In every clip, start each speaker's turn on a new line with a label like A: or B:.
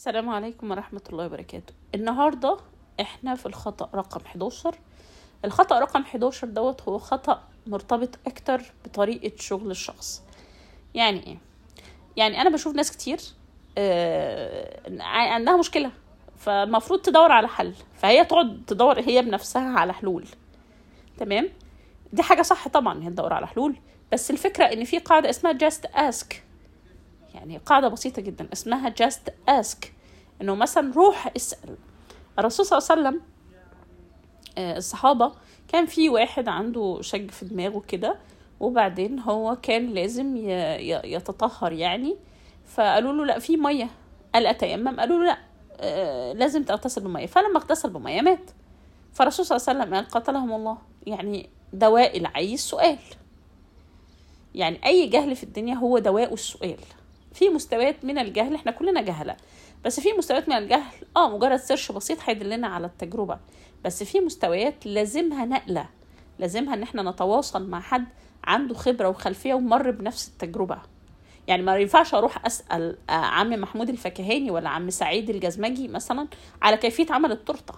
A: السلام عليكم ورحمة الله وبركاته. النهاردة إحنا في الخطأ رقم 11 الخطأ رقم 11 دوت هو خطأ مرتبط أكتر بطريقة شغل الشخص. يعني إيه؟ يعني أنا بشوف ناس كتير آه عندها مشكلة فالمفروض تدور على حل فهي تقعد تدور هي بنفسها على حلول. تمام؟ دي حاجة صح طبعا هي تدور على حلول بس الفكرة إن في قاعدة اسمها just ask. يعني قاعدة بسيطة جدا اسمها just ask. إنه مثلا روح اسأل. الرسول صلى الله عليه وسلم آه، الصحابة كان في واحد عنده شج في دماغه كده وبعدين هو كان لازم يتطهر يعني. فقالوا له لا في مية. قال أتيمم؟ قالوا له لا آه، لازم تغتسل بمية. فلما اغتسل بمية مات. فالرسول صلى الله عليه وسلم قال قتلهم الله. يعني دواء العي السؤال يعني أي جهل في الدنيا هو دواء السؤال. في مستويات من الجهل إحنا كلنا جهلة. بس في مستويات من الجهل آه مجرد سيرش بسيط هيدلنا على التجربة. بس في مستويات لازمها نقلة. لازمها إن إحنا نتواصل مع حد عنده خبرة وخلفية ومر بنفس التجربة. يعني ما ينفعش أروح أسأل آه، عم محمود الفكهاني ولا عم سعيد الجزمجي مثلا على كيفية عمل التورتة.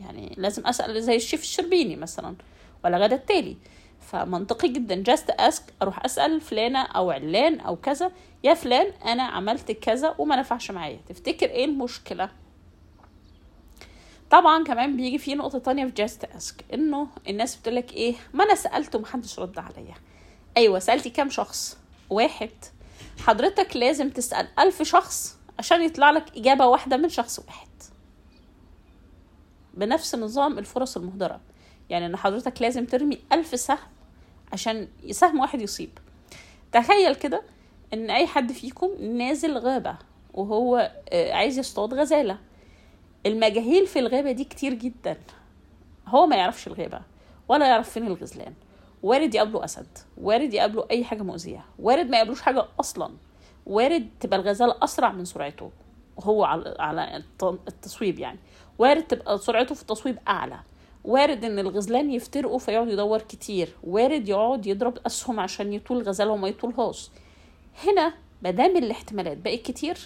A: يعني لازم أسأل زي الشيف الشربيني مثلا ولا غدا التالي. فمنطقي جدا. just ask أروح أسأل فلانة أو علان أو كذا يا فلان أنا عملت كذا وما نفعش معايا. تفتكر إيه المشكلة؟ طبعا كمان بيجي في نقطة تانية في just ask إنه الناس بتقولك إيه؟ ما أنا سألت ومحدش رد عليا. أيوه سألتي كام شخص؟ واحد. حضرتك لازم تسأل ألف شخص عشان يطلع لك إجابة واحدة من شخص واحد. بنفس نظام الفرص المهدرة. يعني إن حضرتك لازم ترمي ألف سهم عشان سهم واحد يصيب. تخيل كده إن أي حد فيكم نازل غابة وهو آه، عايز يصطاد غزالة. المجاهيل في الغابة دي كتير جدا. هو ما يعرفش الغابة ولا يعرف فين الغزلان. وارد يقابله أسد وارد يقابله أي حاجة مؤذية وارد ما يقابلوش حاجة أصلا وارد تبقى الغزالة أسرع من سرعته وهو على على الت- التصويب يعني وارد تبقى سرعته في التصويب أعلى. وارد إن الغزلان يفترقوا فيقعد يدور كتير. وارد يقعد يضرب أسهم عشان يطول غزاله وما يطولهاش. هنا مادام الاحتمالات بقت كتير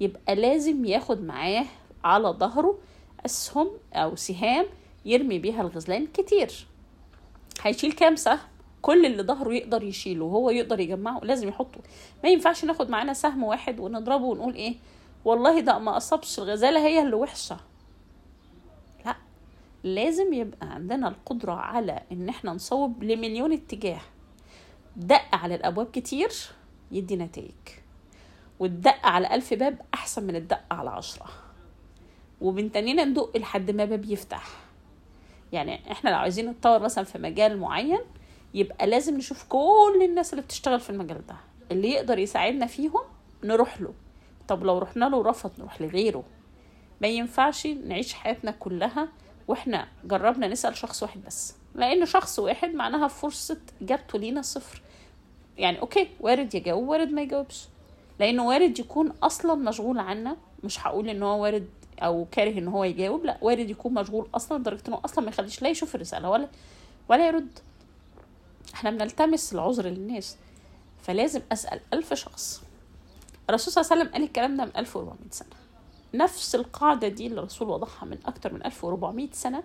A: يبقى لازم ياخد معاه على ظهره أسهم أو سهام يرمي بيها الغزلان كتير. هيشيل كام سهم؟ كل اللي ظهره يقدر يشيله وهو يقدر يجمعه لازم يحطه. ما ينفعش ناخد معانا سهم واحد ونضربه ونقول إيه؟ والله ده ما أصابش الغزالة هي اللي وحشة. لازم يبقى عندنا القدرة على إن إحنا نصوب لمليون اتجاه. دق على الأبواب كتير يدي نتائج. والدق على ألف باب أحسن من الدق على عشرة. وبنتنينا ندق لحد ما باب يفتح. يعني إحنا لو عايزين نتطور مثلا في مجال معين يبقى لازم نشوف كل الناس اللي بتشتغل في المجال ده. اللي يقدر يساعدنا فيهم نروح له. طب لو رحنا له ورفض نروح لغيره. ما ينفعش نعيش حياتنا كلها وإحنا جربنا نسأل شخص واحد بس. لأن شخص واحد معناها فرصة إجابته لينا صفر. يعني أوكي وارد يجاوب وارد ما يجاوبش. لأنه وارد يكون أصلا مشغول عنا. مش هقول إن هو وارد أو كاره إن هو يجاوب لأ وارد يكون مشغول أصلا لدرجة إنه أصلا ما يخليش لا يشوف الرسالة ولا ولا يرد. إحنا بنلتمس العذر للناس. فلازم أسأل ألف شخص. الرسول صلى الله عليه وسلم قال الكلام ده من 1400 سنة. نفس القاعدة دي اللي الرسول وضعها من أكتر من 1400 سنة.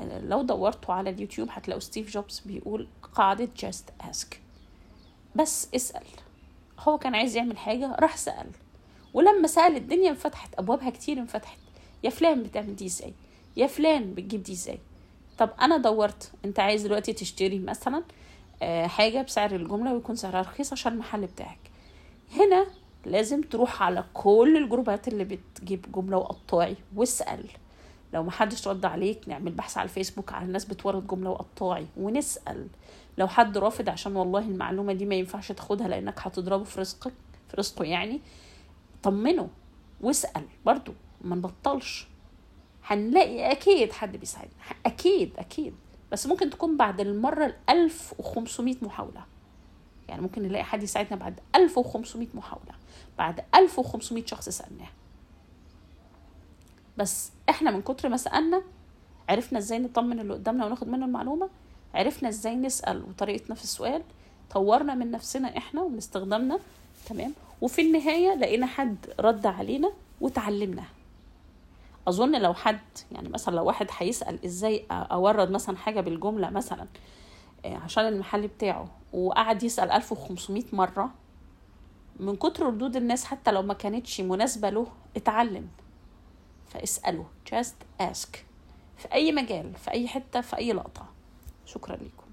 A: آه، لو دورتوا على اليوتيوب هتلاقوا ستيف جوبز بيقول قاعدة just ask. بس اسأل. هو كان عايز يعمل حاجة راح سأل. ولما سأل الدنيا انفتحت أبوابها كتير انفتحت. يا فلان بتعمل دي إزاي؟ يا فلان بتجيب دي إزاي؟ طب أنا دورت. أنت عايز دلوقتي تشتري مثلا آه، حاجة بسعر الجملة ويكون سعرها رخيص عشان المحل بتاعك. لازم تروح على كل الجروبات اللي بتجيب جملة وقطاعي واسأل. لو محدش رد عليك نعمل بحث على الفيسبوك على الناس بتورد جملة وقطاعي ونسأل. لو حد رافض عشان والله المعلومة دي ما ينفعش تاخدها لأنك هتضربه في رزقك في رزقه يعني طمنه واسأل برضو ما نبطلش. هنلاقي أكيد حد بيساعدنا. أكيد أكيد. بس ممكن تكون بعد المرة الألف وخمسمية محاولة. يعني ممكن نلاقي حد يساعدنا بعد 1500 محاولة بعد 1500 شخص سألناه. بس إحنا من كتر ما سألنا عرفنا إزاي نطمن اللي قدامنا وناخد منه المعلومة عرفنا إزاي نسأل وطريقتنا في السؤال طورنا من نفسنا إحنا ومن استخدامنا تمام؟ وفي النهاية لقينا حد رد علينا وتعلمنا. أظن لو حد يعني مثلا لو واحد هيسأل إزاي أورد مثلا حاجة بالجملة مثلا آه، عشان المحل بتاعه وقعد يسأل 1500 مرة. من كتر ردود الناس حتى لو ما كانتش مناسبة له اتعلم. فاسأله. Just ask. في أي مجال في أي حتة في أي لقطة. شكرا لكم